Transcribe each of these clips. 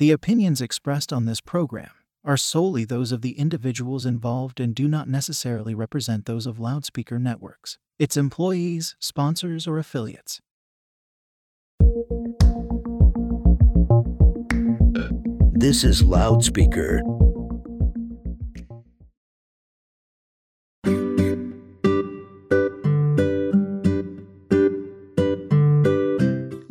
The opinions expressed on this program are solely those of the individuals involved and do not necessarily represent those of Loudspeaker Networks, its employees, sponsors, or affiliates. This is Loudspeaker.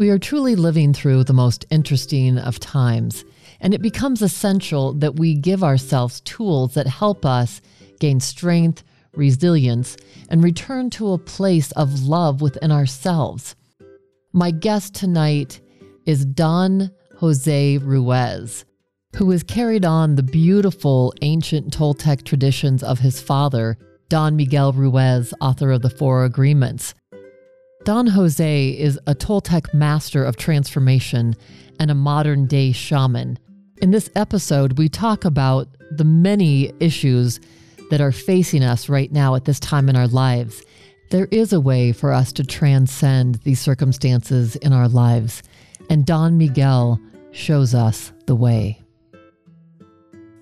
We are truly living through the most interesting of times, and it becomes essential that we give ourselves tools that help us gain strength, resilience, and return to a place of love within ourselves. My guest tonight is Don Jose Ruiz, who has carried on the beautiful ancient Toltec traditions of his father, Don Miguel Ruiz, author of the Four Agreements. Don Jose is a Toltec master of transformation and a modern day shaman. In this episode, we talk about the many issues that are facing us right now at this time in our lives. There is a way for us to transcend these circumstances in our lives, and Don Miguel shows us the way.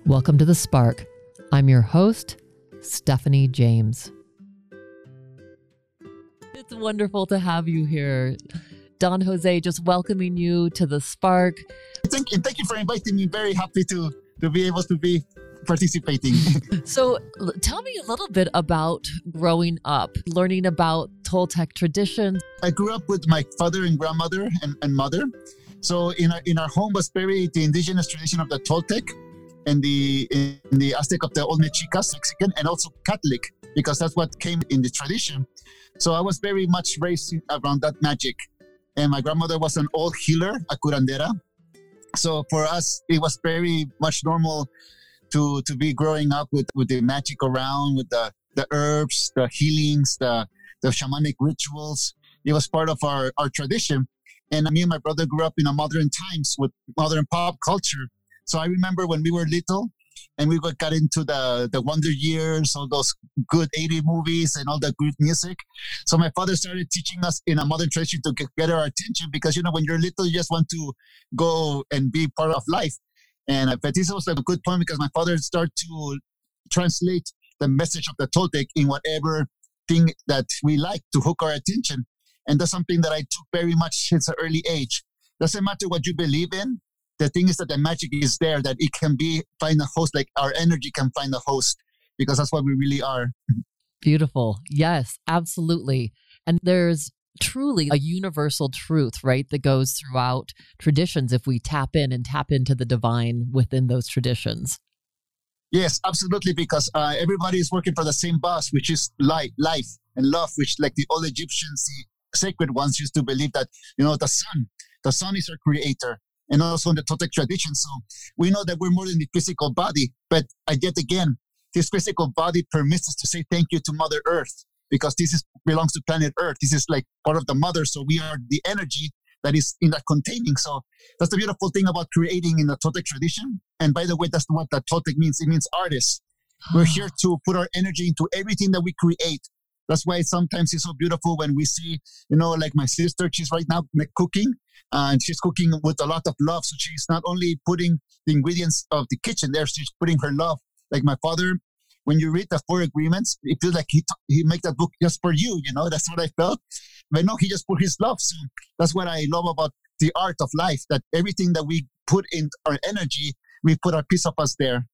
Welcome to The Spark. I'm your host, Stephanie James. It's wonderful to have you here. Don Jose, just welcoming you to the Spark. Thank you. Thank you for inviting me. Very happy to, to be able to be participating. so, tell me a little bit about growing up, learning about Toltec traditions. I grew up with my father and grandmother and, and mother. So, in our, in our home was very the indigenous tradition of the Toltec and the in the Aztec of the old Mexicas, Mexican, and also Catholic, because that's what came in the tradition. So I was very much raised around that magic. And my grandmother was an old healer, a curandera. So for us, it was very much normal to to be growing up with, with the magic around, with the, the herbs, the healings, the, the shamanic rituals. It was part of our, our tradition. And me and my brother grew up in a modern times with modern pop culture. So I remember when we were little, and we got into the the Wonder Years, all those good 80 movies and all the good music. So my father started teaching us in a modern tradition to get, get our attention because you know when you're little, you just want to go and be part of life. And but this was a good point because my father started to translate the message of the Toltec in whatever thing that we like to hook our attention. And that's something that I took very much since an early age. Doesn't matter what you believe in, the thing is that the magic is there that it can be find a host like our energy can find a host because that's what we really are. Beautiful. Yes absolutely. And there's truly a universal truth right that goes throughout traditions if we tap in and tap into the divine within those traditions. Yes absolutely because uh, everybody is working for the same boss which is light life and love which like the old egyptians the sacred ones used to believe that you know the sun the sun is our creator and also in the Toltec tradition. So we know that we're more than the physical body, but yet again, this physical body permits us to say thank you to Mother Earth because this is belongs to planet Earth. This is like part of the mother. So we are the energy that is in that containing. So that's the beautiful thing about creating in the Toltec tradition. And by the way, that's what the Toltec means. It means artists. We're ah. here to put our energy into everything that we create. That's why sometimes it's so beautiful when we see, you know, like my sister, she's right now cooking and she's cooking with a lot of love. So she's not only putting the ingredients of the kitchen there, she's putting her love. Like my father, when you read the four agreements, it feels like he he made that book just for you. You know, that's what I felt. But no, he just put his love. So that's what I love about the art of life. That everything that we put in our energy, we put a piece of us there.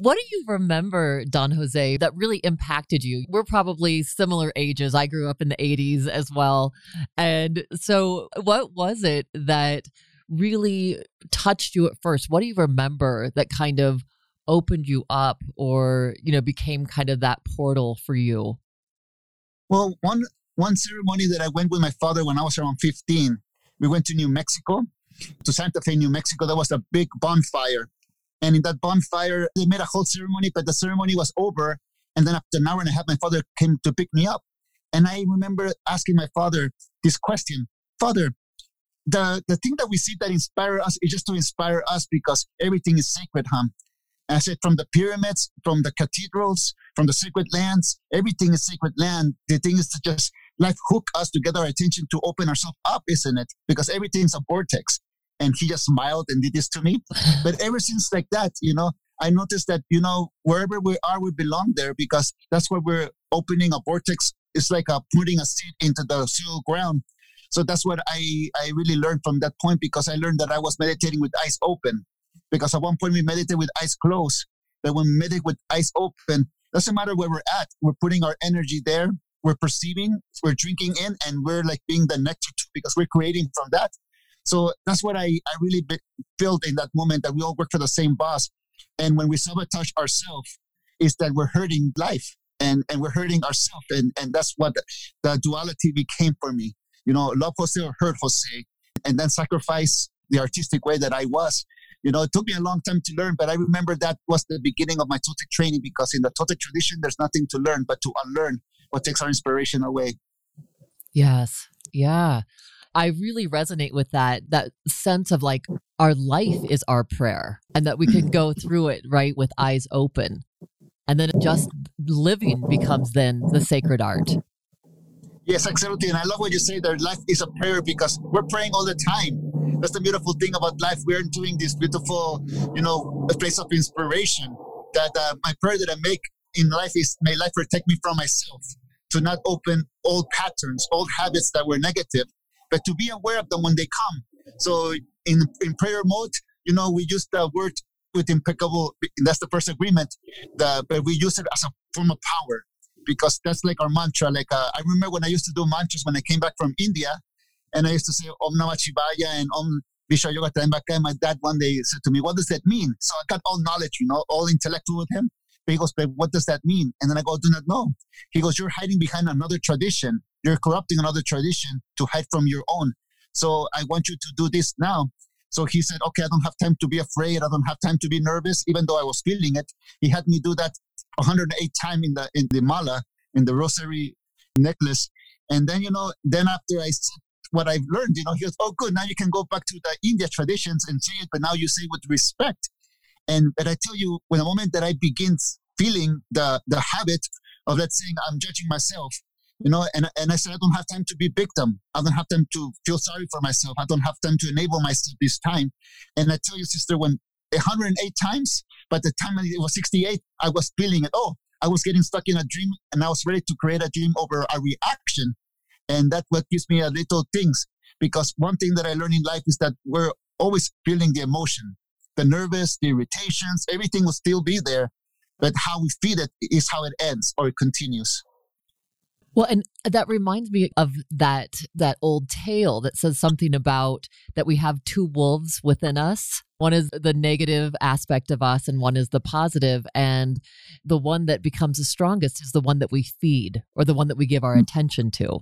What do you remember, Don Jose, that really impacted you? We're probably similar ages. I grew up in the 80s as well. And so, what was it that really touched you at first? What do you remember that kind of opened you up or, you know, became kind of that portal for you? Well, one one ceremony that I went with my father when I was around 15, we went to New Mexico, to Santa Fe, New Mexico. There was a big bonfire and in that bonfire, they made a whole ceremony, but the ceremony was over. And then after an hour and a half, my father came to pick me up. And I remember asking my father this question Father, the, the thing that we see that inspire us is just to inspire us because everything is sacred, huh? And I said, from the pyramids, from the cathedrals, from the sacred lands, everything is sacred land. The thing is to just like hook us to get our attention to open ourselves up, isn't it? Because everything's a vortex. And he just smiled and did this to me. but ever since like that, you know, I noticed that, you know, wherever we are, we belong there because that's where we're opening a vortex. It's like a, putting a seed into the soil ground. So that's what I, I really learned from that point because I learned that I was meditating with eyes open. Because at one point we meditate with eyes closed. But when we meditate with eyes open, doesn't matter where we're at, we're putting our energy there. We're perceiving, we're drinking in, and we're like being the nectar too, because we're creating from that. So that's what I, I really be, felt in that moment that we all work for the same boss. And when we sabotage ourselves, is that we're hurting life and, and we're hurting ourselves. And, and that's what the, the duality became for me. You know, love Jose or hurt Jose, and then sacrifice the artistic way that I was. You know, it took me a long time to learn, but I remember that was the beginning of my Toltec training because in the Toltec tradition, there's nothing to learn but to unlearn what takes our inspiration away. Yes. Yeah. I really resonate with that that sense of like our life is our prayer and that we can go through it right with eyes open. And then just living becomes then the sacred art. Yes, absolutely. And I love what you say that life is a prayer because we're praying all the time. That's the beautiful thing about life. We're doing this beautiful, you know, a place of inspiration. That uh, my prayer that I make in life is may life protect me from myself, to not open old patterns, old habits that were negative, but to be aware of them when they come. So in, in prayer mode, you know, we use the word with impeccable, that's the first agreement, the, but we use it as a form of power because that's like our mantra. Like uh, I remember when I used to do mantras when I came back from India, and I used to say Om Namah Shivaya and Om Visha Yoga Trayambaka. My dad one day said to me, "What does that mean?" So I got all knowledge, you know, all intellectual with him. But he goes, "But what does that mean?" And then I go, "Do not know." He goes, "You're hiding behind another tradition. You're corrupting another tradition to hide from your own. So I want you to do this now." So he said, okay, I don't have time to be afraid. I don't have time to be nervous, even though I was feeling it. He had me do that 108 times in the in the mala in the rosary necklace, and then you know, then after I what I've learned, you know, he goes, oh, good, now you can go back to the India traditions and say it, but now you say with respect. And but I tell you, when the moment that I begin feeling the the habit of let's saying I'm judging myself, you know, and, and I said, I don't have time to be victim. I don't have time to feel sorry for myself. I don't have time to enable myself this time. And I tell you, sister, when 108 times, by the time it was 68, I was feeling it. Oh, I was getting stuck in a dream and I was ready to create a dream over a reaction. And that's what gives me a little things. Because one thing that I learned in life is that we're always feeling the emotion, the nervous, the irritations, everything will still be there. But how we feed it is how it ends or it continues. Well, and that reminds me of that that old tale that says something about that we have two wolves within us. One is the negative aspect of us and one is the positive and the one that becomes the strongest is the one that we feed or the one that we give our hmm. attention to.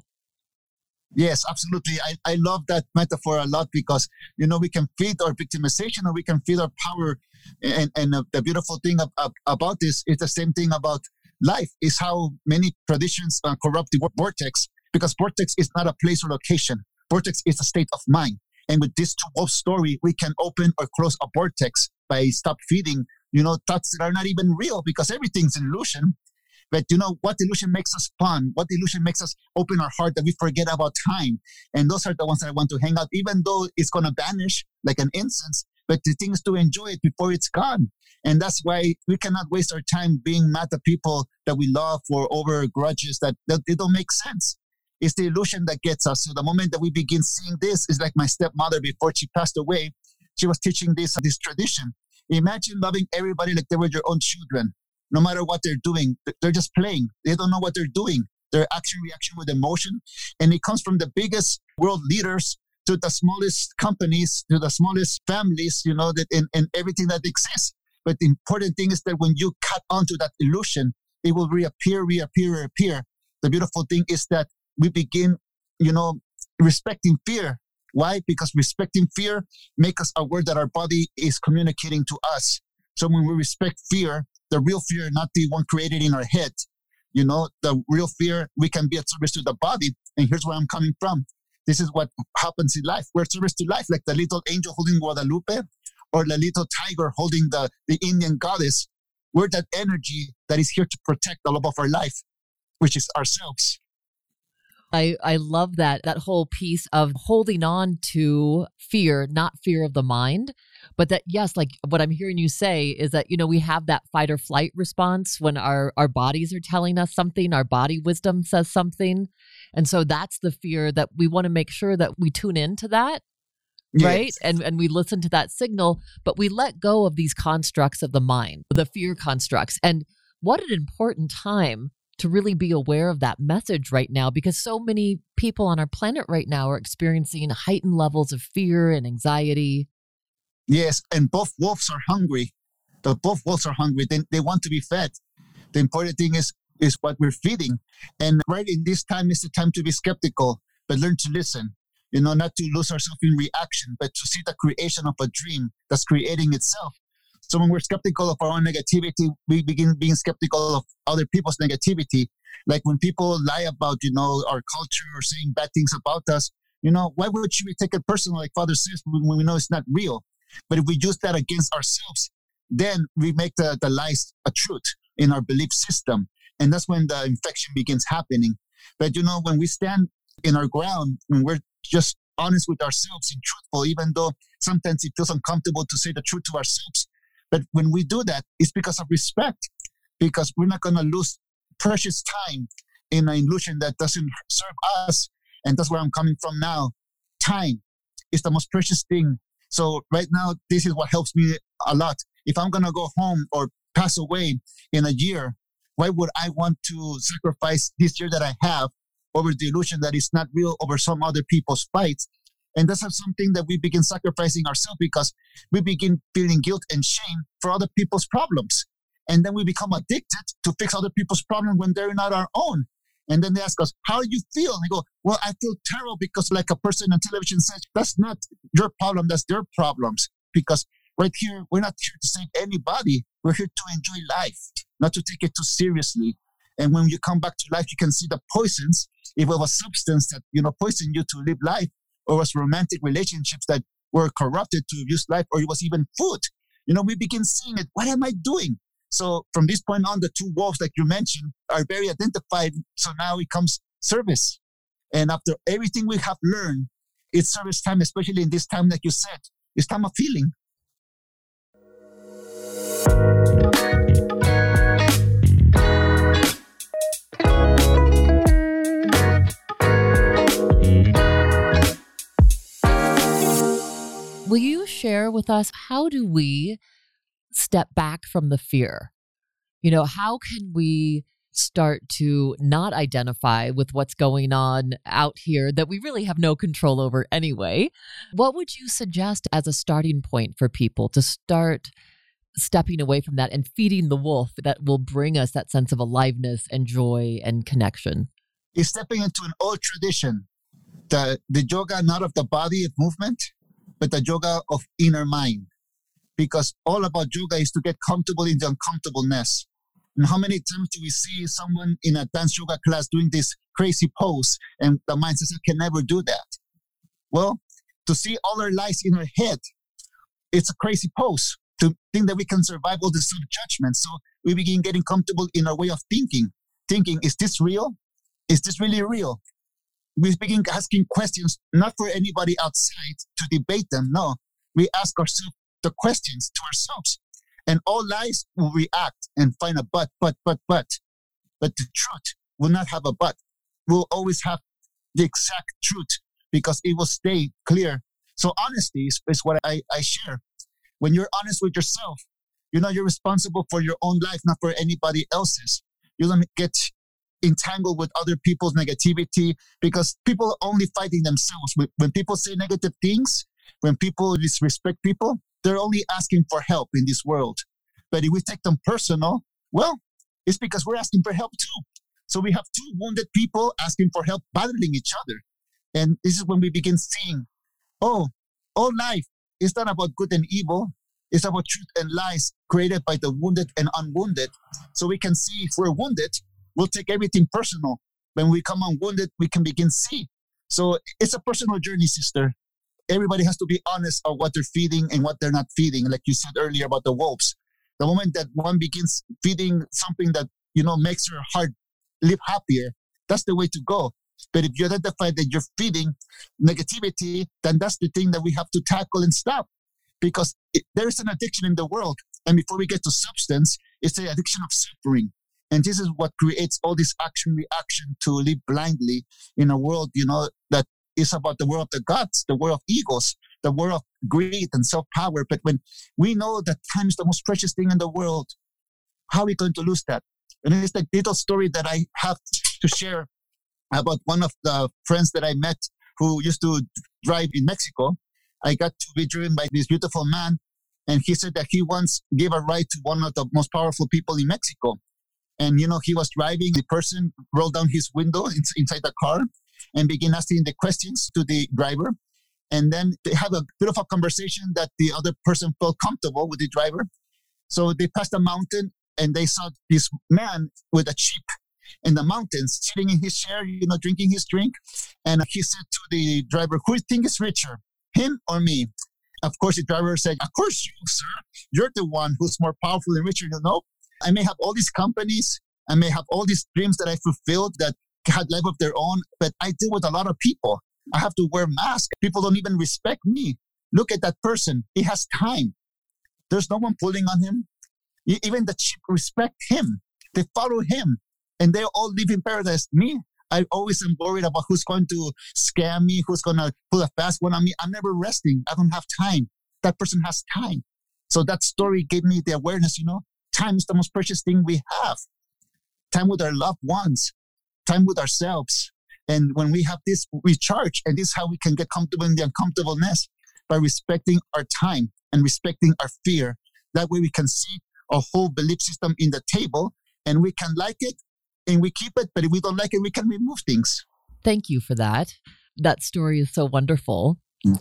Yes, absolutely. I, I love that metaphor a lot because, you know, we can feed our victimization or we can feed our power. And, and uh, the beautiful thing ab- ab- about this is the same thing about life is how many traditions uh, corrupt the vortex because vortex is not a place or location. Vortex is a state of mind. And with this two story, we can open or close a vortex by stop feeding, you know, thoughts that are not even real because everything's an illusion. But you know what illusion makes us fun? What illusion makes us open our heart that we forget about time? And those are the ones that I want to hang out, even though it's gonna vanish like an incense. But the thing is to enjoy it before it's gone. And that's why we cannot waste our time being mad at people that we love for over grudges that, that they don't make sense. It's the illusion that gets us. So the moment that we begin seeing this is like my stepmother before she passed away. She was teaching this this tradition. Imagine loving everybody like they were your own children, no matter what they're doing. They're just playing. They don't know what they're doing. Their action reaction with emotion, and it comes from the biggest world leaders to the smallest companies to the smallest families. You know that in, in everything that exists. But the important thing is that when you cut onto that illusion, it will reappear, reappear, reappear. The beautiful thing is that we begin, you know, respecting fear. Why? Because respecting fear make us aware that our body is communicating to us. So when we respect fear, the real fear, not the one created in our head, you know, the real fear, we can be at service to the body. And here's where I'm coming from. This is what happens in life. We're service to life, like the little angel holding Guadalupe or the little tiger holding the, the Indian goddess. We're that energy that is here to protect the love of our life, which is ourselves. I, I love that that whole piece of holding on to fear, not fear of the mind, but that yes, like what I'm hearing you say is that you know we have that fight or flight response when our our bodies are telling us something, our body wisdom says something, and so that's the fear that we want to make sure that we tune into that right? And and we listen to that signal but we let go of these constructs of the mind the fear constructs. And what an important time to really be aware of that message right now because so many people on our planet right now are experiencing heightened levels of fear and anxiety. Yes and both wolves are hungry. The both wolves are hungry. They, they want to be fed. The important thing is is what we're feeding. And right in this time is the time to be skeptical but learn to listen. You know, not to lose ourselves in reaction, but to see the creation of a dream that's creating itself. So when we're skeptical of our own negativity, we begin being skeptical of other people's negativity. Like when people lie about, you know, our culture or saying bad things about us, you know, why would we take it personal, like Father says, when we know it's not real? But if we use that against ourselves, then we make the, the lies a truth in our belief system. And that's when the infection begins happening. But, you know, when we stand in our ground, when we're just honest with ourselves and truthful, even though sometimes it feels uncomfortable to say the truth to ourselves. But when we do that, it's because of respect, because we're not going to lose precious time in an illusion that doesn't serve us. And that's where I'm coming from now. Time is the most precious thing. So right now, this is what helps me a lot. If I'm going to go home or pass away in a year, why would I want to sacrifice this year that I have over the illusion that it's not real over some other people's fights. And that's something that we begin sacrificing ourselves because we begin feeling guilt and shame for other people's problems. And then we become addicted to fix other people's problems when they're not our own. And then they ask us, how do you feel? And I go, well, I feel terrible because like a person on television says, that's not your problem. That's their problems. Because right here, we're not here to save anybody. We're here to enjoy life, not to take it too seriously. And when you come back to life, you can see the poisons if it was substance that you know poisoned you to live life, or was romantic relationships that were corrupted to use life, or it was even food. You know, we begin seeing it. What am I doing? So from this point on, the two wolves, like you mentioned, are very identified. So now it comes service. And after everything we have learned, it's service time, especially in this time, like you said, it's time of healing. Will you share with us how do we step back from the fear? You know, how can we start to not identify with what's going on out here that we really have no control over anyway? What would you suggest as a starting point for people to start stepping away from that and feeding the wolf that will bring us that sense of aliveness and joy and connection? Is stepping into an old tradition, the the yoga not of the body of movement, but the yoga of inner mind. Because all about yoga is to get comfortable in the uncomfortableness. And how many times do we see someone in a dance yoga class doing this crazy pose and the mind says, I can never do that? Well, to see all our lies in our head, it's a crazy pose. To think that we can survive all the self judgment. So we begin getting comfortable in our way of thinking. Thinking, is this real? Is this really real? We begin asking questions not for anybody outside to debate them. No, we ask ourselves the questions to ourselves. And all lies will react and find a but, but, but, but. But the truth will not have a but. We'll always have the exact truth because it will stay clear. So honesty is, is what I, I share. When you're honest with yourself, you know you're responsible for your own life, not for anybody else's. You don't get entangled with other people's negativity because people are only fighting themselves. When people say negative things, when people disrespect people, they're only asking for help in this world. But if we take them personal, well, it's because we're asking for help too. So we have two wounded people asking for help, battling each other. And this is when we begin seeing, oh, all life is not about good and evil. It's about truth and lies created by the wounded and unwounded. So we can see if we're wounded, we'll take everything personal. When we come on wounded, we can begin see. So it's a personal journey, sister. Everybody has to be honest of what they're feeding and what they're not feeding. Like you said earlier about the wolves. The moment that one begins feeding something that, you know, makes her heart live happier, that's the way to go. But if you identify that you're feeding negativity, then that's the thing that we have to tackle and stop because it, there is an addiction in the world. And before we get to substance, it's the addiction of suffering. And this is what creates all this action reaction to live blindly in a world, you know, that is about the world of the gods, the world of egos, the world of greed and self power. But when we know that time is the most precious thing in the world, how are we going to lose that? And it's the little story that I have to share about one of the friends that I met who used to drive in Mexico. I got to be driven by this beautiful man, and he said that he once gave a ride to one of the most powerful people in Mexico. And you know, he was driving. The person rolled down his window inside the car and began asking the questions to the driver. And then they have a beautiful conversation that the other person felt comfortable with the driver. So they passed a mountain and they saw this man with a sheep in the mountains, sitting in his chair, you know, drinking his drink. And he said to the driver, Who do you think is richer, him or me? Of course, the driver said, Of course, you, sir. You're the one who's more powerful and richer. You know, I may have all these companies, I may have all these dreams that I fulfilled that had life of their own, but I deal with a lot of people. I have to wear masks. People don't even respect me. Look at that person. He has time. There's no one pulling on him. Even the sheep respect him. They follow him and they all live in paradise. Me, I always am worried about who's going to scam me, who's going to pull a fast one on me. I'm never resting. I don't have time. That person has time. So that story gave me the awareness, you know, time is the most precious thing we have. Time with our loved ones, time with ourselves. And when we have this, we charge. And this is how we can get comfortable in the uncomfortableness by respecting our time and respecting our fear. That way we can see a whole belief system in the table and we can like it and we keep it. But if we don't like it, we can remove things. Thank you for that. That story is so wonderful. Mm.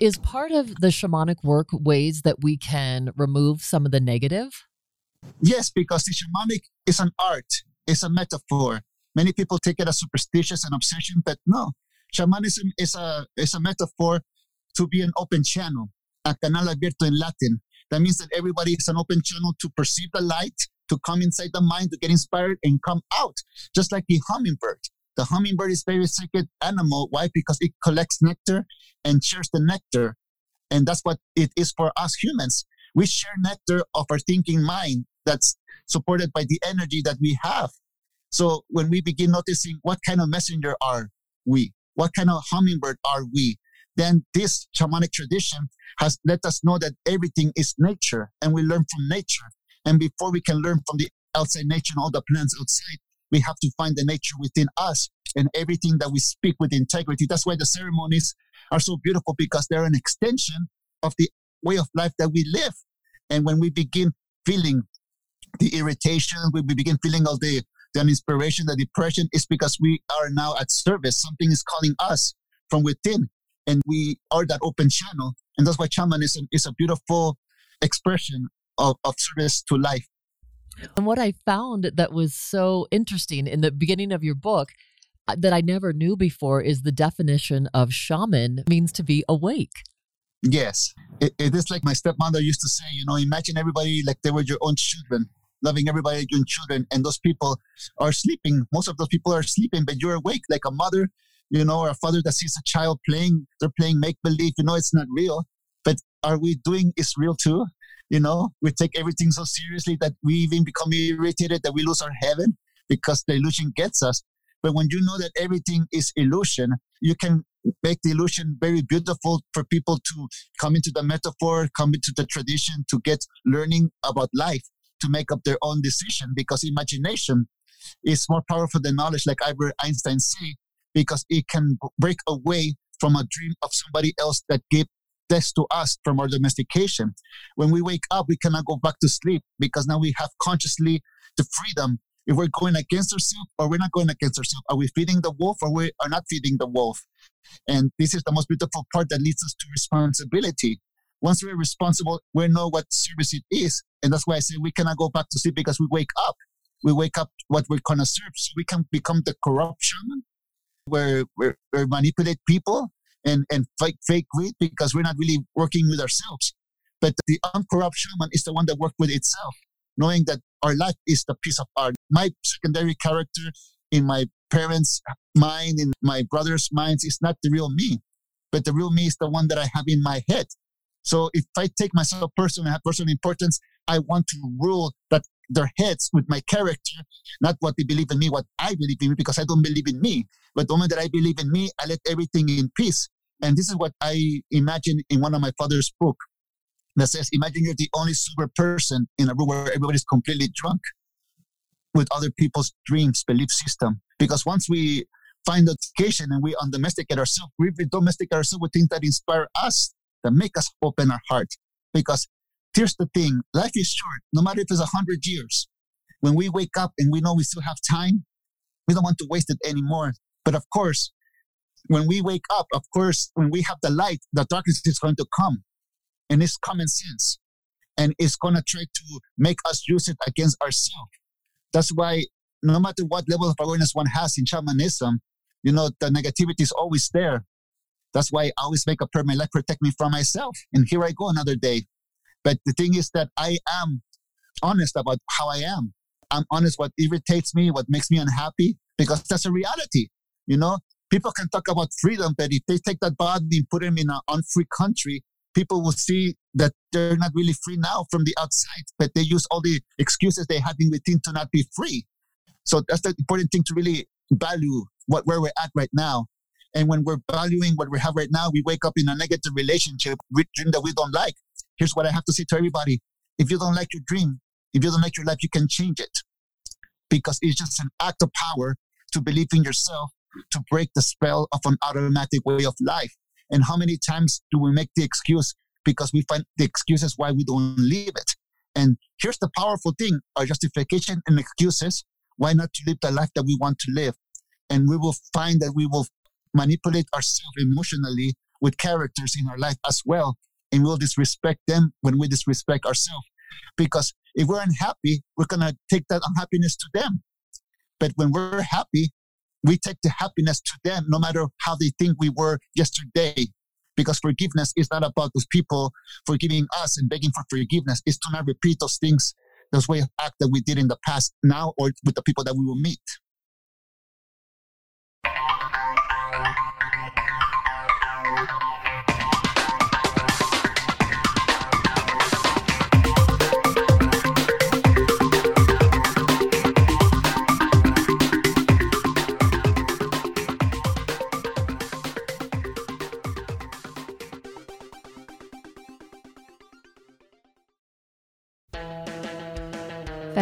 Is part of the shamanic work ways that we can remove some of the negative? Yes, because the shamanic is an art, it's a metaphor. Many people take it as superstitious and obsession, but no. Shamanism is a, is a metaphor to be an open channel, a canal abierto in Latin. That means that everybody is an open channel to perceive the light, to come inside the mind, to get inspired and come out, just like the hummingbird. The hummingbird is very sacred animal. Why? Because it collects nectar and shares the nectar. And that's what it is for us humans. We share nectar of our thinking mind that's supported by the energy that we have. So when we begin noticing what kind of messenger are we, what kind of hummingbird are we, then this shamanic tradition has let us know that everything is nature and we learn from nature. And before we can learn from the outside nature and all the plants outside, we have to find the nature within us and everything that we speak with integrity. That's why the ceremonies are so beautiful because they're an extension of the way of life that we live. And when we begin feeling the irritation, we begin feeling all the, the inspiration, the depression, is because we are now at service. Something is calling us from within and we are that open channel. And that's why shamanism is a beautiful expression of, of service to life. And what I found that was so interesting in the beginning of your book uh, that I never knew before is the definition of shaman means to be awake. Yes. It, it is like my stepmother used to say, you know, imagine everybody like they were your own children, loving everybody your children, and those people are sleeping. Most of those people are sleeping, but you're awake like a mother you know, or a father that sees a child playing, they're playing make believe, you know, it's not real. But are we doing is real too? You know, we take everything so seriously that we even become irritated that we lose our heaven because the illusion gets us. But when you know that everything is illusion, you can make the illusion very beautiful for people to come into the metaphor, come into the tradition, to get learning about life, to make up their own decision because imagination is more powerful than knowledge, like Albert Einstein said because it can break away from a dream of somebody else that gave death to us from our domestication. When we wake up, we cannot go back to sleep because now we have consciously the freedom. If we're going against ourselves or we're not going against ourselves, are we feeding the wolf or we are not feeding the wolf? And this is the most beautiful part that leads us to responsibility. Once we're responsible, we know what service it is. And that's why I say we cannot go back to sleep because we wake up. We wake up what we're going to serve. So we can become the corruption where we manipulate people and, and fake, fake greed because we're not really working with ourselves. But the uncorrupt shaman is the one that works with itself, knowing that our life is the piece of art. My secondary character in my parents' mind, in my brother's minds, is not the real me. But the real me is the one that I have in my head. So if I take myself personally, have personal importance, I want to rule that their heads with my character, not what they believe in me, what I believe in me, because I don't believe in me. But the moment that I believe in me, I let everything in peace. And this is what I imagine in one of my father's book that says, imagine you're the only sober person in a room where everybody's completely drunk with other people's dreams, belief system. Because once we find education and we undomesticate ourselves, we domesticate ourselves with things that inspire us, that make us open our heart. Because here's the thing life is short, no matter if it's a hundred years. When we wake up and we know we still have time, we don't want to waste it anymore. But of course, when we wake up, of course, when we have the light, the darkness is going to come. And it's common sense. And it's going to try to make us use it against ourselves. That's why no matter what level of awareness one has in shamanism, you know, the negativity is always there. That's why I always make a prayer, may life protect me from myself. And here I go another day. But the thing is that I am honest about how I am. I'm honest what irritates me, what makes me unhappy, because that's a reality. You know, people can talk about freedom, but if they take that body and put them in an unfree country, people will see that they're not really free now from the outside, but they use all the excuses they had in within to not be free. So that's the important thing to really value what where we're at right now. And when we're valuing what we have right now, we wake up in a negative relationship with dream that we don't like. Here's what I have to say to everybody. If you don't like your dream, if you don't like your life, you can change it. Because it's just an act of power to believe in yourself, to break the spell of an automatic way of life. And how many times do we make the excuse because we find the excuses why we don't live it? And here's the powerful thing our justification and excuses why not to live the life that we want to live? And we will find that we will manipulate ourselves emotionally with characters in our life as well. And we'll disrespect them when we disrespect ourselves. Because if we're unhappy, we're going to take that unhappiness to them. But when we're happy, we take the happiness to them no matter how they think we were yesterday. Because forgiveness is not about those people forgiving us and begging for forgiveness. It's to not repeat those things, those way of act that we did in the past now or with the people that we will meet.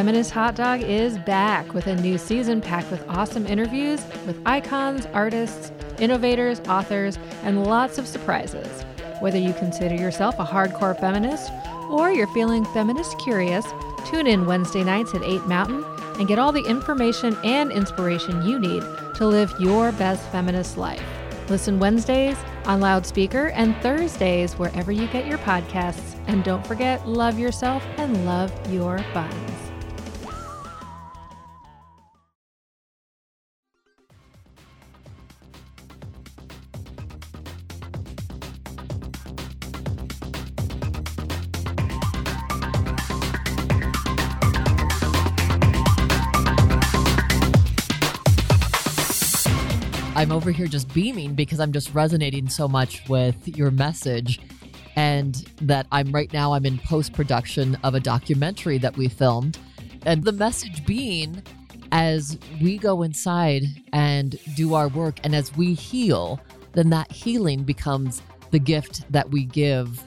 Feminist Hot Dog is back with a new season packed with awesome interviews with icons, artists, innovators, authors, and lots of surprises. Whether you consider yourself a hardcore feminist or you're feeling feminist curious, tune in Wednesday nights at 8 Mountain and get all the information and inspiration you need to live your best feminist life. Listen Wednesdays on loudspeaker and Thursdays wherever you get your podcasts. And don't forget, love yourself and love your buns. I'm over here just beaming because I'm just resonating so much with your message. And that I'm right now, I'm in post production of a documentary that we filmed. And the message being, as we go inside and do our work and as we heal, then that healing becomes the gift that we give.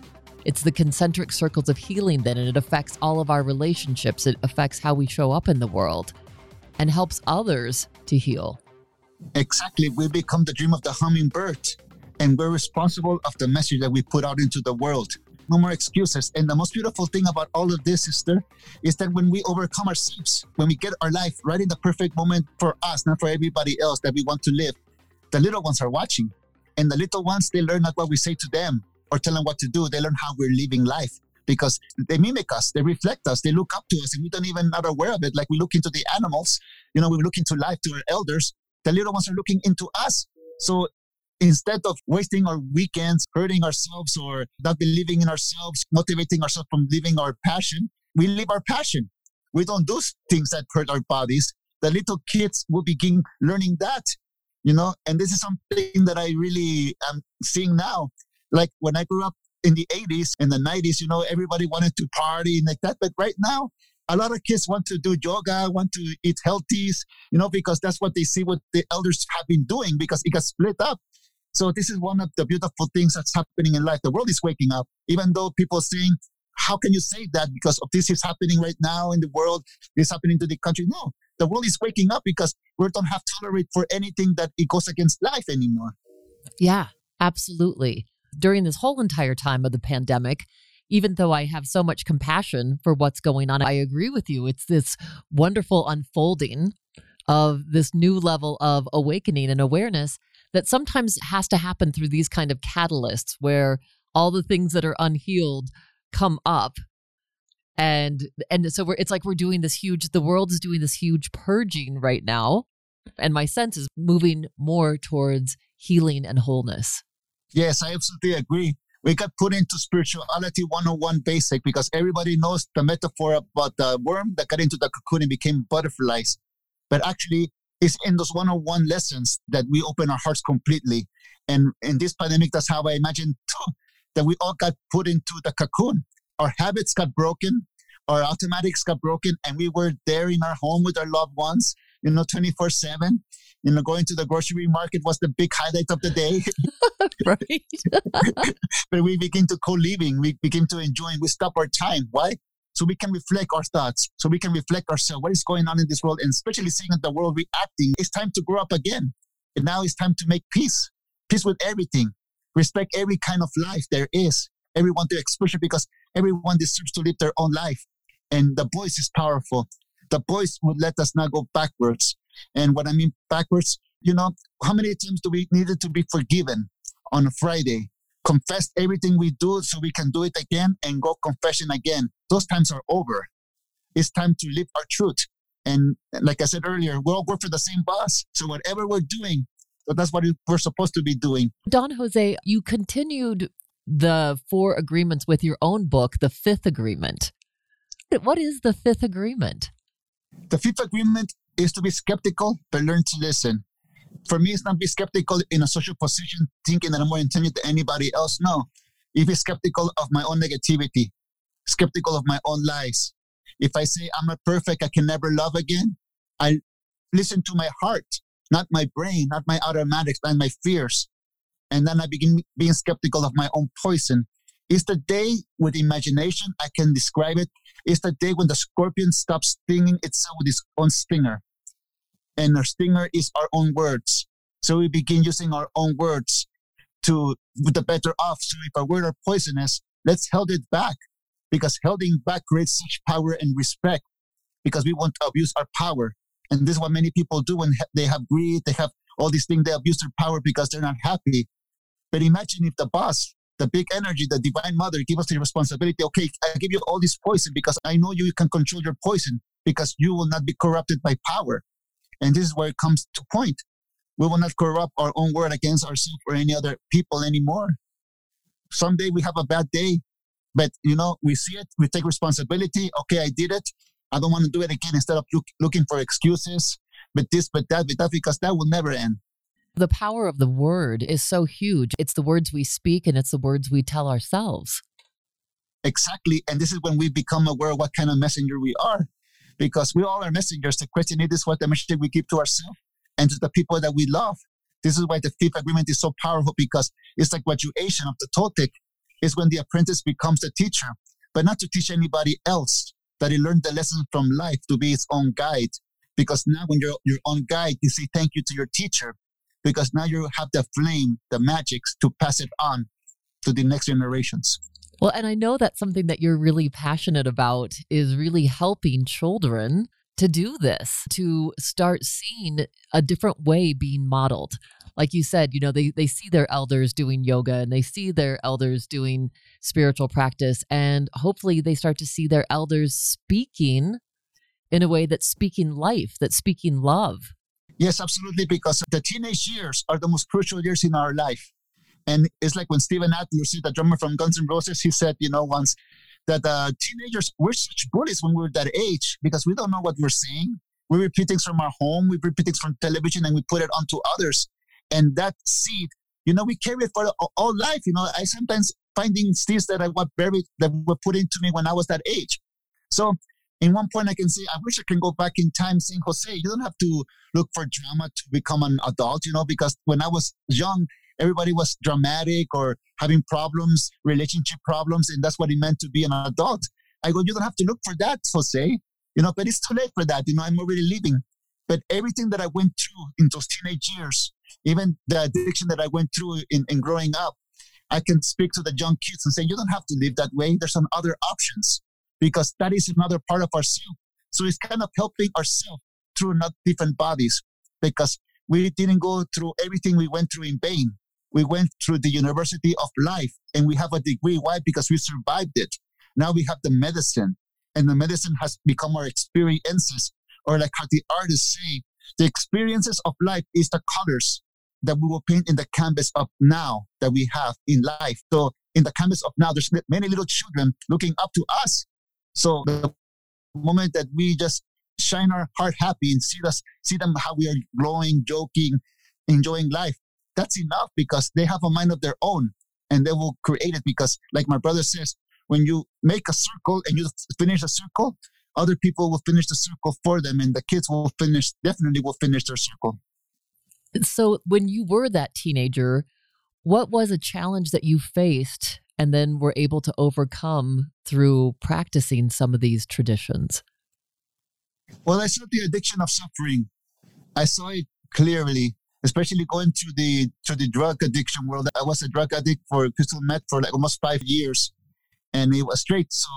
It's the concentric circles of healing, then, and it affects all of our relationships. It affects how we show up in the world and helps others to heal. Exactly. We become the dream of the hummingbird, and we're responsible of the message that we put out into the world. No more excuses. And the most beautiful thing about all of this, sister, is that when we overcome ourselves, when we get our life right in the perfect moment for us, not for everybody else that we want to live, the little ones are watching. And the little ones, they learn not what we say to them or tell them what to do. They learn how we're living life because they mimic us, they reflect us, they look up to us, and we don't even not aware of it. Like we look into the animals, you know, we look into life to our elders, the little ones are looking into us. So instead of wasting our weekends hurting ourselves or not believing in ourselves, motivating ourselves from living our passion, we live our passion. We don't do things that hurt our bodies, the little kids will begin learning that, you know, and this is something that I really am seeing now. Like when I grew up in the 80s and the 90s, you know, everybody wanted to party and like that. But right now, a lot of kids want to do yoga, want to eat healthies, you know, because that's what they see what the elders have been doing because it got split up. So this is one of the beautiful things that's happening in life. The world is waking up, even though people saying, how can you say that because of this is happening right now in the world, this happening to the country? No, the world is waking up because we don't have tolerate for anything that it goes against life anymore. Yeah, absolutely. During this whole entire time of the pandemic, even though I have so much compassion for what's going on, I agree with you. It's this wonderful unfolding of this new level of awakening and awareness that sometimes has to happen through these kind of catalysts where all the things that are unhealed come up. And and so we're it's like we're doing this huge the world is doing this huge purging right now. And my sense is moving more towards healing and wholeness. Yes i absolutely agree we got put into spirituality 101 basic because everybody knows the metaphor about the worm that got into the cocoon and became butterflies. But actually it's in those 101 lessons that we open our hearts completely. And in this pandemic that's how i imagine that we all got put into the cocoon. Our habits got broken, our automatics got broken, and we were there in our home with our loved ones, you know, 24 7. You know, going to the grocery market was the big highlight of the day. right. but we begin to co living, we begin to enjoy, we stop our time. Why? So we can reflect our thoughts, so we can reflect ourselves. What is going on in this world? And especially seeing the world reacting, it's time to grow up again. And now it's time to make peace, peace with everything respect every kind of life there is, everyone to expression because everyone deserves to live their own life. And the voice is powerful. The voice would let us not go backwards. And what I mean backwards, you know, how many times do we needed to be forgiven on a Friday? Confess everything we do so we can do it again and go confession again. Those times are over. It's time to live our truth. And like I said earlier, we all work for the same boss. So whatever we're doing, that's what we're supposed to be doing. Don Jose, you continued the four agreements with your own book, The Fifth Agreement. What is the fifth agreement? The fifth agreement is to be skeptical, but learn to listen. For me, it's not be skeptical in a social position, thinking that I'm more intelligent than anybody else. No. If be skeptical of my own negativity, skeptical of my own lies. If I say I'm not perfect, I can never love again, I listen to my heart not my brain, not my automatics, but my fears. And then I begin being skeptical of my own poison. Is the day with imagination, I can describe it. it, is the day when the scorpion stops stinging itself with its own stinger. And our stinger is our own words. So we begin using our own words to the better off. So if our words are poisonous, let's hold it back because holding back creates such power and respect because we want to abuse our power. And this is what many people do when they have greed, they have all these things, they abuse their power because they're not happy. But imagine if the boss, the big energy, the divine mother give us the responsibility, okay, I give you all this poison because I know you can control your poison because you will not be corrupted by power. And this is where it comes to point. We will not corrupt our own word against ourselves or any other people anymore. Someday we have a bad day, but you know, we see it, we take responsibility. Okay, I did it. I don't want to do it again instead of look, looking for excuses, but this, but that, but that, because that will never end. The power of the word is so huge. It's the words we speak and it's the words we tell ourselves. Exactly. And this is when we become aware of what kind of messenger we are, because we all are messengers. The question is what the message we give to ourselves and to the people that we love. This is why the fifth agreement is so powerful because it's like graduation of the Toltec It's when the apprentice becomes the teacher, but not to teach anybody else, that he learned the lesson from life to be his own guide. Because now, when you're your own guide, you say thank you to your teacher, because now you have the flame, the magics to pass it on to the next generations. Well, and I know that something that you're really passionate about is really helping children to do this, to start seeing a different way being modeled. Like you said, you know, they, they see their elders doing yoga and they see their elders doing spiritual practice, and hopefully they start to see their elders speaking in a way that's speaking life, that's speaking love. Yes, absolutely, because the teenage years are the most crucial years in our life. And it's like when Steven Adler, the drummer from Guns N' Roses, he said, you know, once that uh, teenagers, we're such bullies when we're that age because we don't know what we're saying. We repeat things from our home, we repeat things from television, and we put it onto others. And that seed, you know, we carry it for all life. You know, I sometimes finding seeds that I was buried that were put into me when I was that age. So in one point I can say, I wish I can go back in time saying, Jose, you don't have to look for drama to become an adult, you know, because when I was young, everybody was dramatic or having problems, relationship problems, and that's what it meant to be an adult. I go, you don't have to look for that, Jose. You know, but it's too late for that. You know, I'm already leaving. But everything that I went through in those teenage years, even the addiction that I went through in, in growing up, I can speak to the young kids and say, you don't have to live that way. There's some other options because that is another part of ourselves. So it's kind of helping ourselves through not different bodies because we didn't go through everything we went through in vain. We went through the University of Life and we have a degree. Why? Because we survived it. Now we have the medicine and the medicine has become our experiences or like how the artists say, the experiences of life is the colors that we will paint in the canvas of now that we have in life. So in the canvas of now, there's many little children looking up to us. So the moment that we just shine our heart happy and see us, see them how we are glowing, joking, enjoying life, that's enough because they have a mind of their own and they will create it because like my brother says, when you make a circle and you finish a circle, other people will finish the circle for them and the kids will finish definitely will finish their circle. So when you were that teenager what was a challenge that you faced and then we're able to overcome through practicing some of these traditions. Well i saw the addiction of suffering. I saw it clearly especially going to the to the drug addiction world. I was a drug addict for crystal meth for like almost five years and it was straight so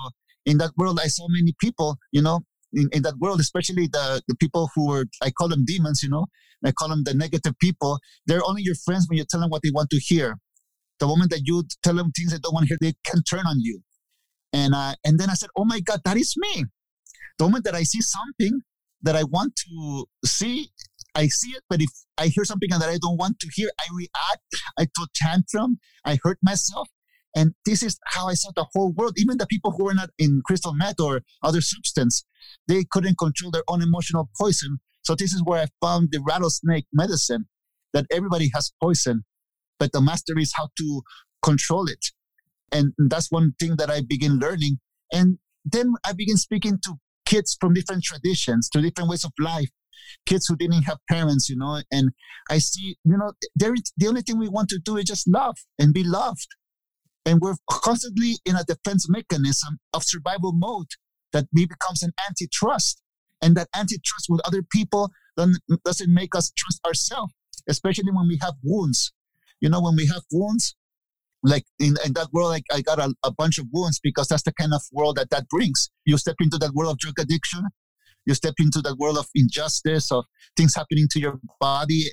in that world, I saw many people, you know, in, in that world, especially the, the people who were, I call them demons, you know, I call them the negative people. They're only your friends when you tell them what they want to hear. The moment that you tell them things they don't want to hear, they can turn on you. And, uh, and then I said, oh my God, that is me. The moment that I see something that I want to see, I see it, but if I hear something that I don't want to hear, I react, I throw tantrum, I hurt myself, and this is how I saw the whole world. Even the people who were not in crystal meth or other substance, they couldn't control their own emotional poison. So this is where I found the rattlesnake medicine that everybody has poison, but the master is how to control it. And that's one thing that I begin learning. And then I begin speaking to kids from different traditions, to different ways of life, kids who didn't have parents, you know, and I see, you know, there, the only thing we want to do is just love and be loved. And we're constantly in a defense mechanism of survival mode that becomes an antitrust. And that antitrust with other people doesn't make us trust ourselves, especially when we have wounds. You know, when we have wounds, like in, in that world, like I got a, a bunch of wounds because that's the kind of world that that brings. You step into that world of drug addiction, you step into that world of injustice, of things happening to your body.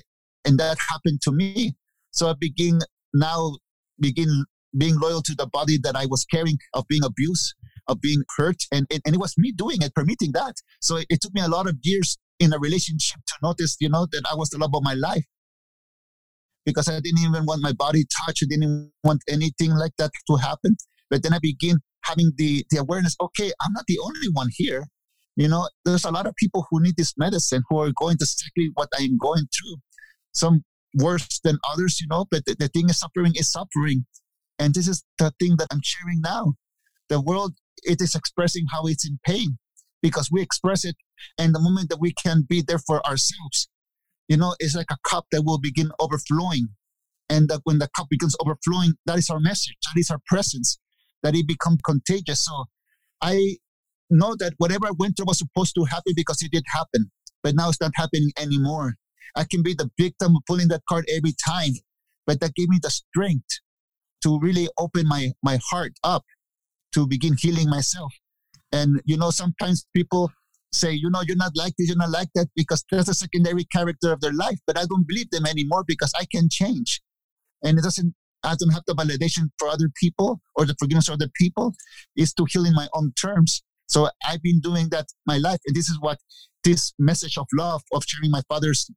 And that happened to me. So I begin now begin being loyal to the body that I was carrying of being abused, of being hurt. And, and, and it was me doing it, permitting that. So it, it took me a lot of years in a relationship to notice, you know, that I was the love of my life. Because I didn't even want my body touched. I didn't want anything like that to happen. But then I begin having the, the awareness, okay, I'm not the only one here. You know, there's a lot of people who need this medicine who are going to exactly what I'm going through. Some worse than others, you know, but the, the thing is suffering is suffering. And this is the thing that I'm sharing now. The world, it is expressing how it's in pain because we express it. And the moment that we can be there for ourselves, you know, it's like a cup that will begin overflowing. And that when the cup begins overflowing, that is our message, that is our presence, that it becomes contagious. So I know that whatever I went through was supposed to happen because it did happen, but now it's not happening anymore. I can be the victim of pulling that card every time, but that gave me the strength to really open my my heart up to begin healing myself. And you know, sometimes people say, you know, you're not like this, you're not like that, because that's a secondary character of their life. But I don't believe them anymore because I can change. And it doesn't I don't have the validation for other people or the forgiveness of other people. Is to heal in my own terms. So I've been doing that my life. And this is what this message of love, of sharing my father's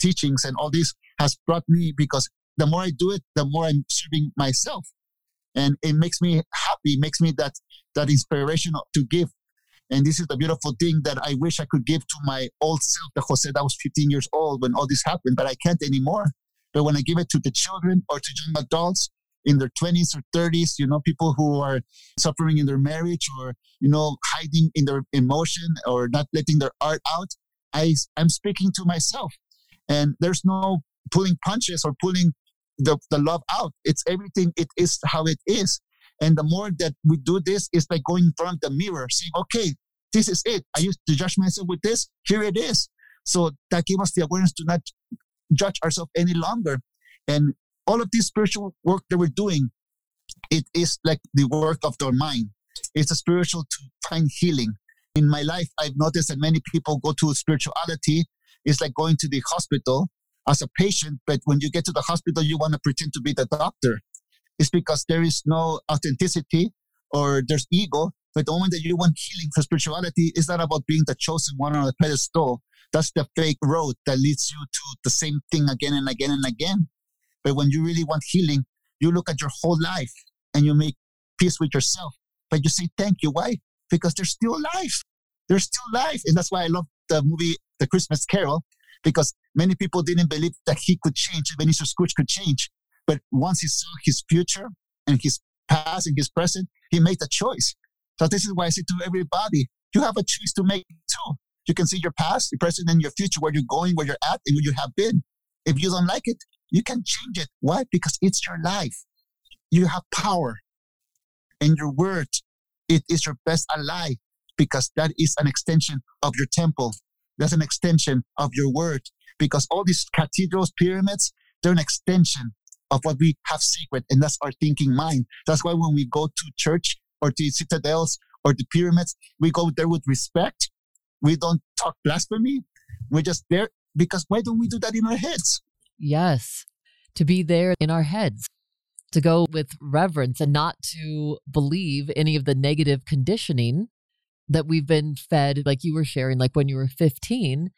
teachings and all this has brought me because the more I do it, the more I'm serving myself. And it makes me happy, makes me that that inspiration to give. And this is the beautiful thing that I wish I could give to my old self, the Jose that was 15 years old when all this happened, but I can't anymore. But when I give it to the children or to young adults in their 20s or 30s, you know, people who are suffering in their marriage or, you know, hiding in their emotion or not letting their art out, I, I'm speaking to myself. And there's no pulling punches or pulling the, the love out. It's everything, it is how it is. And the more that we do this, it's like going in front of the mirror, saying, okay, this is it. I used to judge myself with this. Here it is. So that gave us the awareness to not judge ourselves any longer. And all of this spiritual work that we're doing, it is like the work of our mind. It's a spiritual to find healing. In my life, I've noticed that many people go to spirituality. It's like going to the hospital as a patient, but when you get to the hospital, you want to pretend to be the doctor. It's because there is no authenticity or there's ego. But the moment that you want healing for spirituality, it's not about being the chosen one on the pedestal. That's the fake road that leads you to the same thing again and again and again. But when you really want healing, you look at your whole life and you make peace with yourself. But you say, thank you. Why? Because there's still life. There's still life. And that's why I love the movie The Christmas Carol, because many people didn't believe that he could change, Ebenezer Scrooge could change. But once he saw his future and his past and his present, he made a choice. So this is why I say to everybody, you have a choice to make too. You can see your past, your present, and your future, where you're going, where you're at, and where you have been. If you don't like it, you can change it. Why? Because it's your life. You have power. And your word, it is your best ally because that is an extension of your temple. That's an extension of your word because all these cathedrals, pyramids, they're an extension of what we have secret, and that's our thinking mind. That's why when we go to church or to citadels or the pyramids, we go there with respect. We don't talk blasphemy. We're just there because why don't we do that in our heads? Yes, to be there in our heads, to go with reverence and not to believe any of the negative conditioning that we've been fed, like you were sharing, like when you were 15,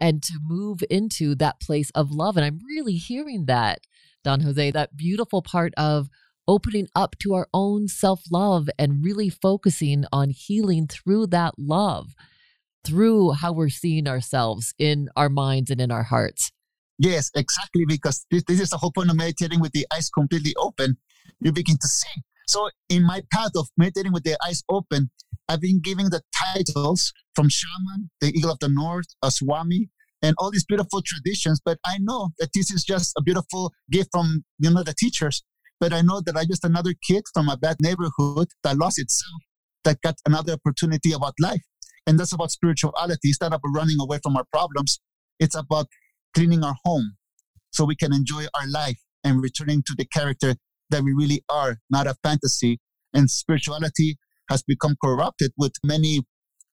and to move into that place of love. And I'm really hearing that, Don Jose, that beautiful part of opening up to our own self love and really focusing on healing through that love, through how we're seeing ourselves in our minds and in our hearts. Yes, exactly. Because this, this is the whole point of meditating with the eyes completely open. You begin to see. So, in my path of meditating with the eyes open, I've been giving the titles from shaman, the eagle of the north, a swami, and all these beautiful traditions. But I know that this is just a beautiful gift from you know the teachers. But I know that I'm just another kid from a bad neighborhood that lost itself, that got another opportunity about life. And that's about spirituality. It's not about running away from our problems. It's about cleaning our home so we can enjoy our life and returning to the character that we really are, not a fantasy. And spirituality has become corrupted with many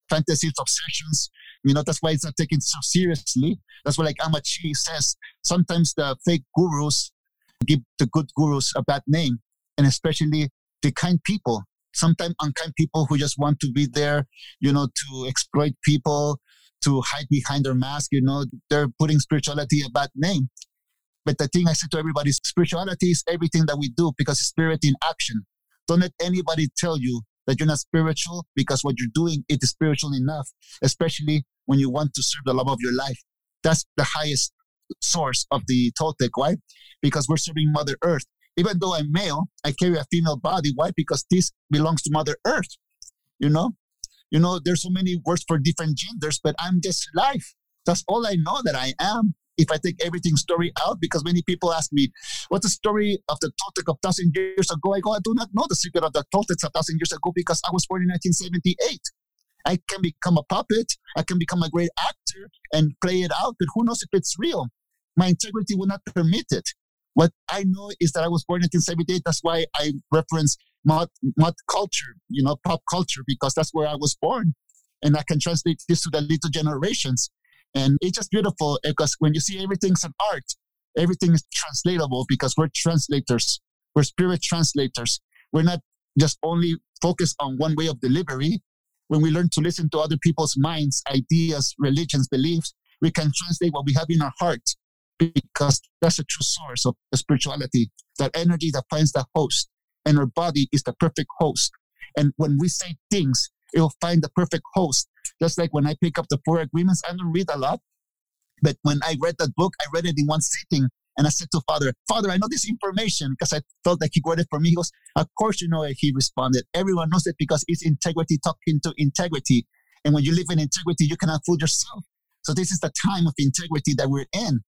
fantasies, obsessions. You know, that's why it's not taken so seriously. That's why, like Ammachi says, sometimes the fake gurus give the good gurus a bad name, and especially the kind people. Sometimes unkind people who just want to be there, you know, to exploit people, to hide behind their mask. You know, they're putting spirituality a bad name. But the thing I say to everybody is spirituality is everything that we do because it's spirit in action. Don't let anybody tell you that you're not spiritual because what you're doing it is spiritual enough, especially when you want to serve the love of your life. That's the highest source of the Toltec. Why? Because we're serving Mother Earth. Even though I'm male, I carry a female body. Why? Because this belongs to Mother Earth. You know, you know, there's so many words for different genders, but I'm just life. That's all I know that I am. If I take everything story out, because many people ask me, what's the story of the Toltec of thousand years ago? I go, I do not know the secret of the Toltecs a thousand years ago because I was born in 1978. I can become a puppet. I can become a great actor and play it out, but who knows if it's real? My integrity will not permit it. What I know is that I was born in 1978. That's why I reference mod, mod culture, you know, pop culture, because that's where I was born. And I can translate this to the little generations. And it's just beautiful because when you see everything's an art, everything is translatable because we're translators. We're spirit translators. We're not just only focused on one way of delivery. When we learn to listen to other people's minds, ideas, religions, beliefs, we can translate what we have in our heart because that's a true source of spirituality, that energy that finds the host. And our body is the perfect host. And when we say things It will find the perfect host. Just like when I pick up the four agreements, I don't read a lot. But when I read that book, I read it in one sitting. And I said to Father, Father, I know this information because I felt like he wrote it for me. He goes, Of course you know it. He responded, Everyone knows it because it's integrity talking to integrity. And when you live in integrity, you cannot fool yourself. So this is the time of integrity that we're in.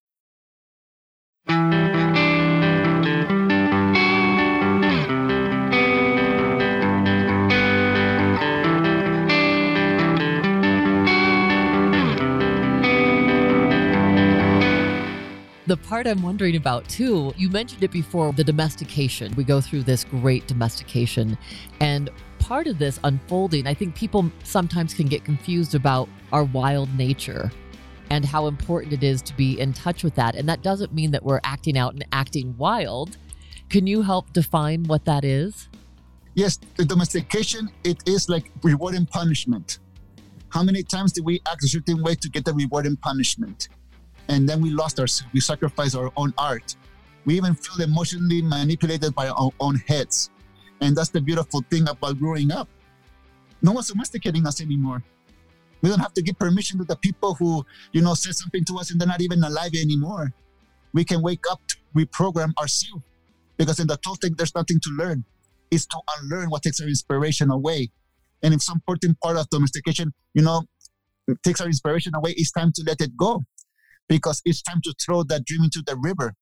The part I'm wondering about too, you mentioned it before the domestication. We go through this great domestication. And part of this unfolding, I think people sometimes can get confused about our wild nature and how important it is to be in touch with that. And that doesn't mean that we're acting out and acting wild. Can you help define what that is? Yes, the domestication, it is like reward and punishment. How many times do we act a certain way to get the reward and punishment? And then we lost ourselves. We sacrificed our own art. We even feel emotionally manipulated by our own heads. And that's the beautiful thing about growing up. No one's domesticating us anymore. We don't have to give permission to the people who, you know, said something to us and they're not even alive anymore. We can wake up reprogram ourselves because in the Toltec, there's nothing to learn. It's to unlearn what takes our inspiration away. And if some important part of domestication, you know, takes our inspiration away, it's time to let it go because it's time to throw that dream into the river.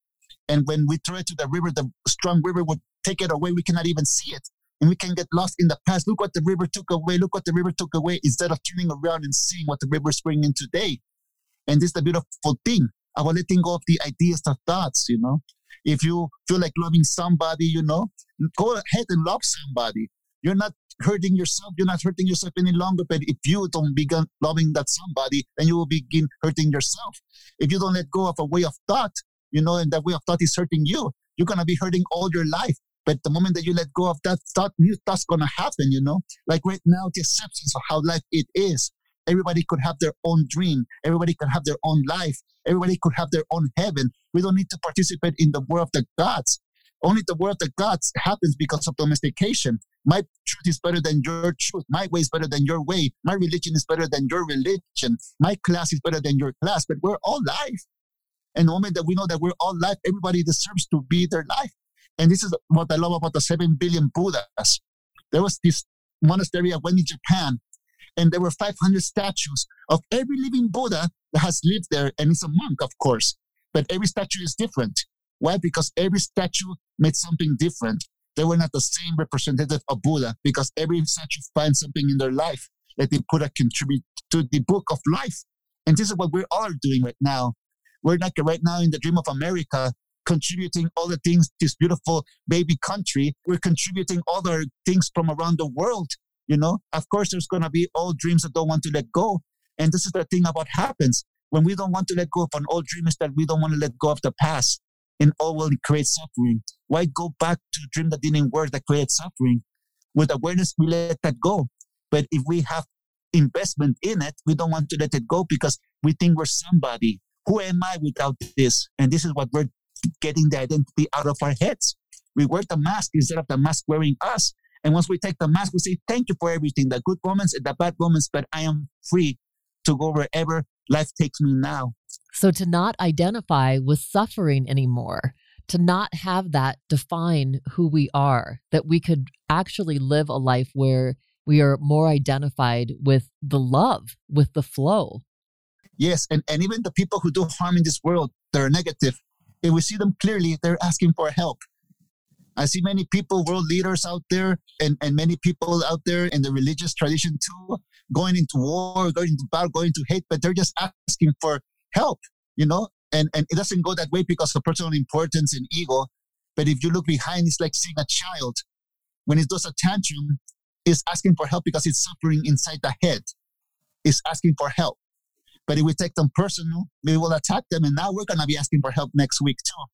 And when we throw it to the river, the strong river would take it away. We cannot even see it. And we can get lost in the past. Look what the river took away. Look what the river took away instead of turning around and seeing what the river is bringing today. And this is the beautiful thing about letting go of the ideas, the thoughts, you know. If you feel like loving somebody, you know, go ahead and love somebody. You're not hurting yourself. You're not hurting yourself any longer. But if you don't begin loving that somebody, then you will begin hurting yourself. If you don't let go of a way of thought, you know, and that way of thought is hurting you, you're gonna be hurting all your life. But the moment that you let go of that thought, new thought's gonna happen, you know? Like right now, the acceptance of how life it is. Everybody could have their own dream. Everybody could have their own life. Everybody could have their own heaven. We don't need to participate in the war of the gods. Only the war of gods happens because of domestication. My truth is better than your truth. My way is better than your way. My religion is better than your religion. My class is better than your class. But we're all life. And the moment that we know that we're all life, everybody deserves to be their life. And this is what I love about the 7 billion Buddhas. There was this monastery I went in Japan, and there were 500 statues of every living Buddha that has lived there. And it's a monk, of course. But every statue is different. Why? Because every statue made something different. They were not the same representative of Buddha because every statue finds something in their life that they put a contribute to the book of life. And this is what we're all doing right now. We're like right now in the dream of America, contributing all the things, to this beautiful baby country. We're contributing the things from around the world. You know, of course, there's going to be old dreams that don't want to let go. And this is the thing about happens when we don't want to let go of an old dream is that we don't want to let go of the past and all will create suffering. Why go back to a dream that didn't work that creates suffering? With awareness, we let that go. But if we have investment in it, we don't want to let it go because we think we're somebody. Who am I without this? And this is what we're getting the identity out of our heads. We wear the mask instead of the mask wearing us. And once we take the mask, we say, Thank you for everything, the good moments and the bad moments, but I am free to go wherever life takes me now. So to not identify with suffering anymore, to not have that define who we are, that we could actually live a life where we are more identified with the love, with the flow. Yes, and, and even the people who do harm in this world, they're negative. If we see them clearly, they're asking for help. I see many people, world leaders out there, and, and many people out there in the religious tradition too, going into war, going into battle, going to hate, but they're just asking for help, you know? And, and it doesn't go that way because of personal importance and ego. But if you look behind, it's like seeing a child. When it does a tantrum, is asking for help because it's suffering inside the head. It's asking for help. But if we take them personal, we will attack them. And now we're going to be asking for help next week too.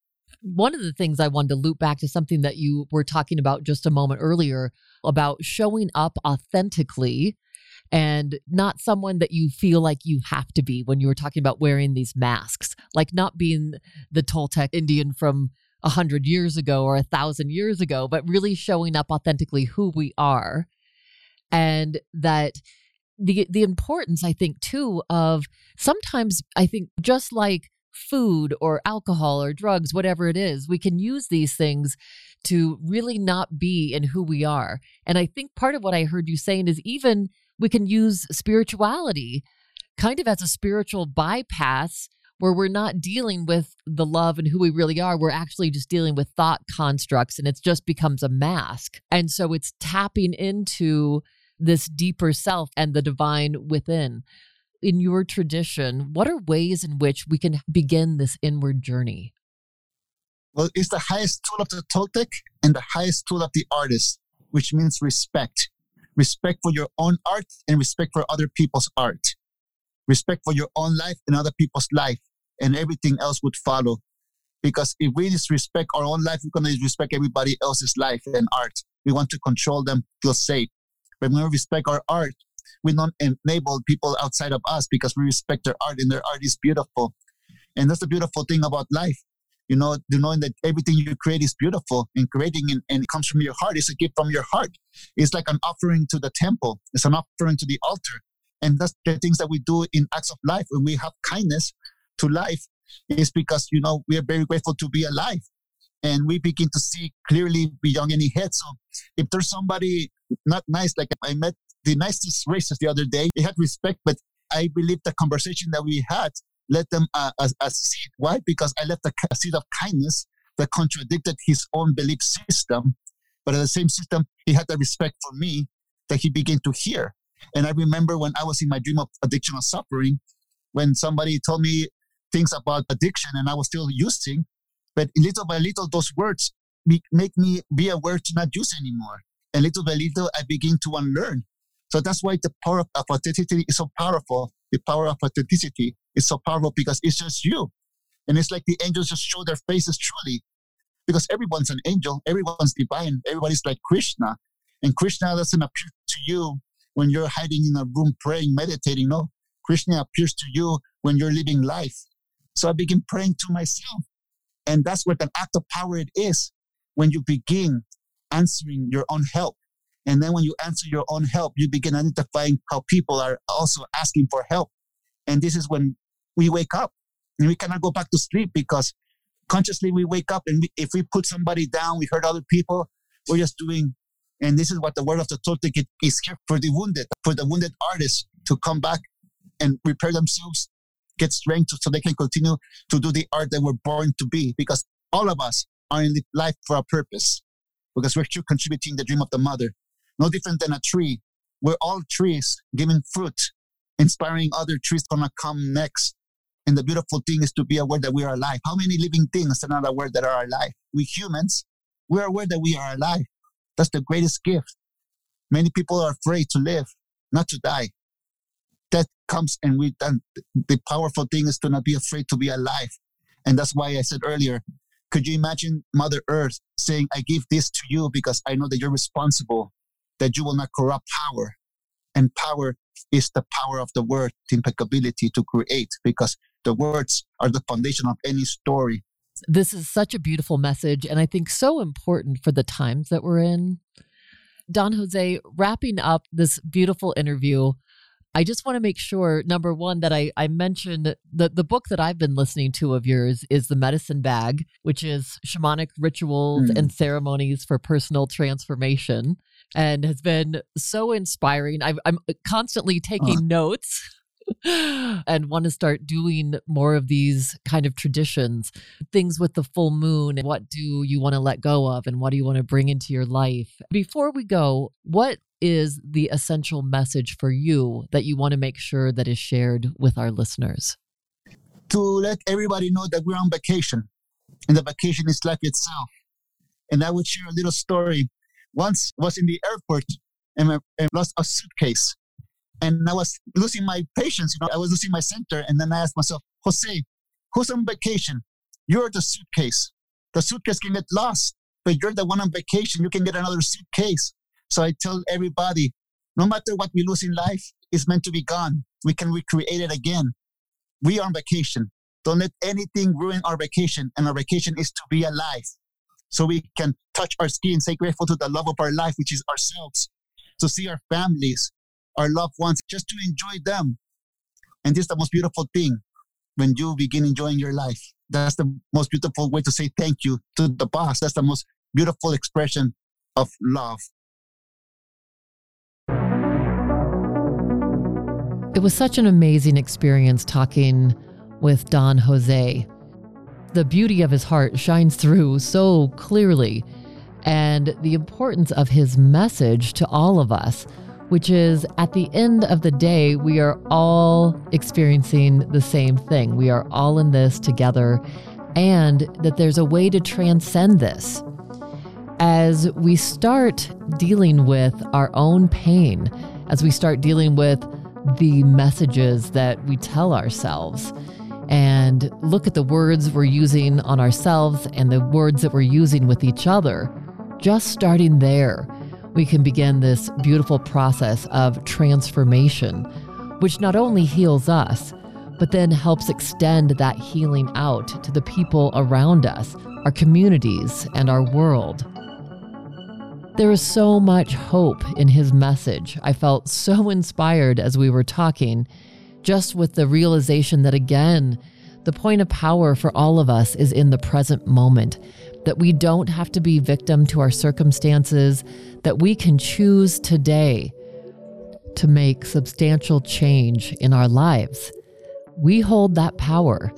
One of the things I wanted to loop back to something that you were talking about just a moment earlier about showing up authentically and not someone that you feel like you have to be when you were talking about wearing these masks, like not being the Toltec Indian from a hundred years ago or a thousand years ago, but really showing up authentically who we are. and that the the importance I think too of sometimes I think just like food or alcohol or drugs whatever it is we can use these things to really not be in who we are and I think part of what I heard you saying is even we can use spirituality kind of as a spiritual bypass where we're not dealing with the love and who we really are. We're actually just dealing with thought constructs and it just becomes a mask. And so it's tapping into this deeper self and the divine within. In your tradition, what are ways in which we can begin this inward journey? Well, it's the highest tool of the Toltec and the highest tool of the artist, which means respect. Respect for your own art and respect for other people's art. Respect for your own life and other people's life and everything else would follow. Because if we disrespect our own life, we're going to disrespect everybody else's life and art. We want to control them, feel safe. But when we respect our art, we don't enable people outside of us because we respect their art and their art is beautiful. And that's the beautiful thing about life. You know, knowing that everything you create is beautiful and creating and, and it comes from your heart. It's a gift from your heart. It's like an offering to the temple. It's an offering to the altar. And that's the things that we do in acts of life. When we have kindness, to life is because you know we are very grateful to be alive and we begin to see clearly beyond any head so if there's somebody not nice like i met the nicest racist the other day he had respect but i believe the conversation that we had led them a, a, a seed why because i left a, a seed of kindness that contradicted his own belief system but at the same system he had the respect for me that he began to hear and i remember when i was in my dream of addiction or suffering when somebody told me things about addiction and I was still using. But little by little, those words make me be aware to not use anymore. And little by little, I begin to unlearn. So that's why the power of authenticity is so powerful. The power of authenticity is so powerful because it's just you. And it's like the angels just show their faces truly. Because everyone's an angel, everyone's divine, everybody's like Krishna. And Krishna doesn't appear to you when you're hiding in a room praying, meditating. No, Krishna appears to you when you're living life. So I begin praying to myself. And that's what an act of power it is when you begin answering your own help. And then when you answer your own help, you begin identifying how people are also asking for help. And this is when we wake up and we cannot go back to sleep because consciously we wake up and we, if we put somebody down, we hurt other people, we're just doing. And this is what the word of the Toltec is here for the wounded, for the wounded artists to come back and repair themselves get strength so they can continue to do the art that we're born to be because all of us are in life for a purpose because we're still contributing the dream of the mother. No different than a tree. We're all trees giving fruit, inspiring other trees gonna come next. And the beautiful thing is to be aware that we are alive. How many living things are not aware that are alive? We humans, we're aware that we are alive. That's the greatest gift. Many people are afraid to live, not to die death comes and we then the powerful thing is to not be afraid to be alive and that's why i said earlier could you imagine mother earth saying i give this to you because i know that you're responsible that you will not corrupt power and power is the power of the word the impeccability to create because the words are the foundation of any story this is such a beautiful message and i think so important for the times that we're in don jose wrapping up this beautiful interview I just want to make sure, number one, that I, I mentioned the, the book that I've been listening to of yours is The Medicine Bag, which is shamanic rituals mm. and ceremonies for personal transformation and has been so inspiring. i am constantly taking uh. notes. and want to start doing more of these kind of traditions, things with the full moon. And What do you want to let go of and what do you want to bring into your life? Before we go, what is the essential message for you that you want to make sure that is shared with our listeners? To let everybody know that we're on vacation and the vacation is life itself. And I would share a little story. Once I was in the airport and I lost a suitcase and I was losing my patience. You know, I was losing my center. And then I asked myself, Jose, who's on vacation? You're the suitcase. The suitcase can get lost, but you're the one on vacation. You can get another suitcase. So I tell everybody, no matter what we lose in life, it's meant to be gone. We can recreate it again. We are on vacation. Don't let anything ruin our vacation. And our vacation is to be alive. So we can touch our skin, say grateful to the love of our life, which is ourselves. to see our families, our loved ones, just to enjoy them. And this is the most beautiful thing when you begin enjoying your life. That's the most beautiful way to say thank you to the boss. That's the most beautiful expression of love. It was such an amazing experience talking with Don Jose. The beauty of his heart shines through so clearly, and the importance of his message to all of us, which is at the end of the day, we are all experiencing the same thing. We are all in this together, and that there's a way to transcend this. As we start dealing with our own pain, as we start dealing with the messages that we tell ourselves and look at the words we're using on ourselves and the words that we're using with each other, just starting there, we can begin this beautiful process of transformation, which not only heals us, but then helps extend that healing out to the people around us, our communities, and our world. There is so much hope in his message. I felt so inspired as we were talking, just with the realization that, again, the point of power for all of us is in the present moment, that we don't have to be victim to our circumstances, that we can choose today to make substantial change in our lives. We hold that power.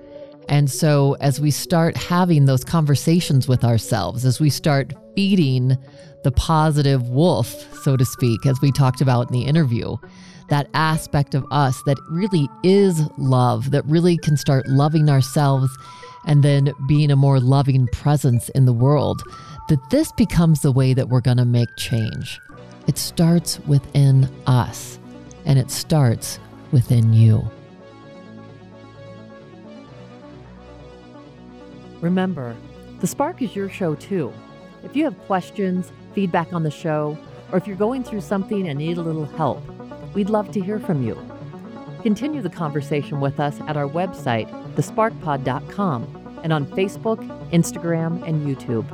And so, as we start having those conversations with ourselves, as we start feeding the positive wolf, so to speak, as we talked about in the interview. That aspect of us that really is love, that really can start loving ourselves and then being a more loving presence in the world, that this becomes the way that we're going to make change. It starts within us and it starts within you. Remember, The Spark is your show too. If you have questions, feedback on the show, or if you're going through something and need a little help, we'd love to hear from you. Continue the conversation with us at our website, thesparkpod.com, and on Facebook, Instagram, and YouTube.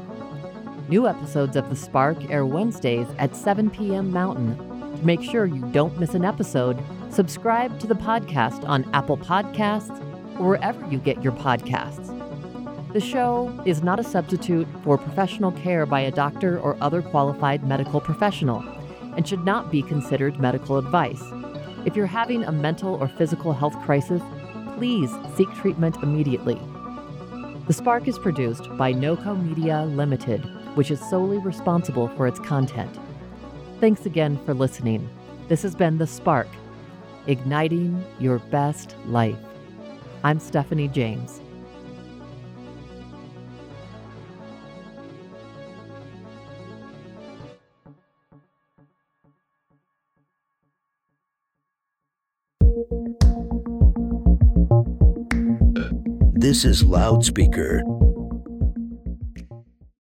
New episodes of The Spark air Wednesdays at 7 p.m. Mountain. To make sure you don't miss an episode, subscribe to the podcast on Apple Podcasts or wherever you get your podcasts. The show is not a substitute for professional care by a doctor or other qualified medical professional and should not be considered medical advice. If you're having a mental or physical health crisis, please seek treatment immediately. The Spark is produced by NOCO Media Limited, which is solely responsible for its content. Thanks again for listening. This has been The Spark, igniting your best life. I'm Stephanie James. This is Loudspeaker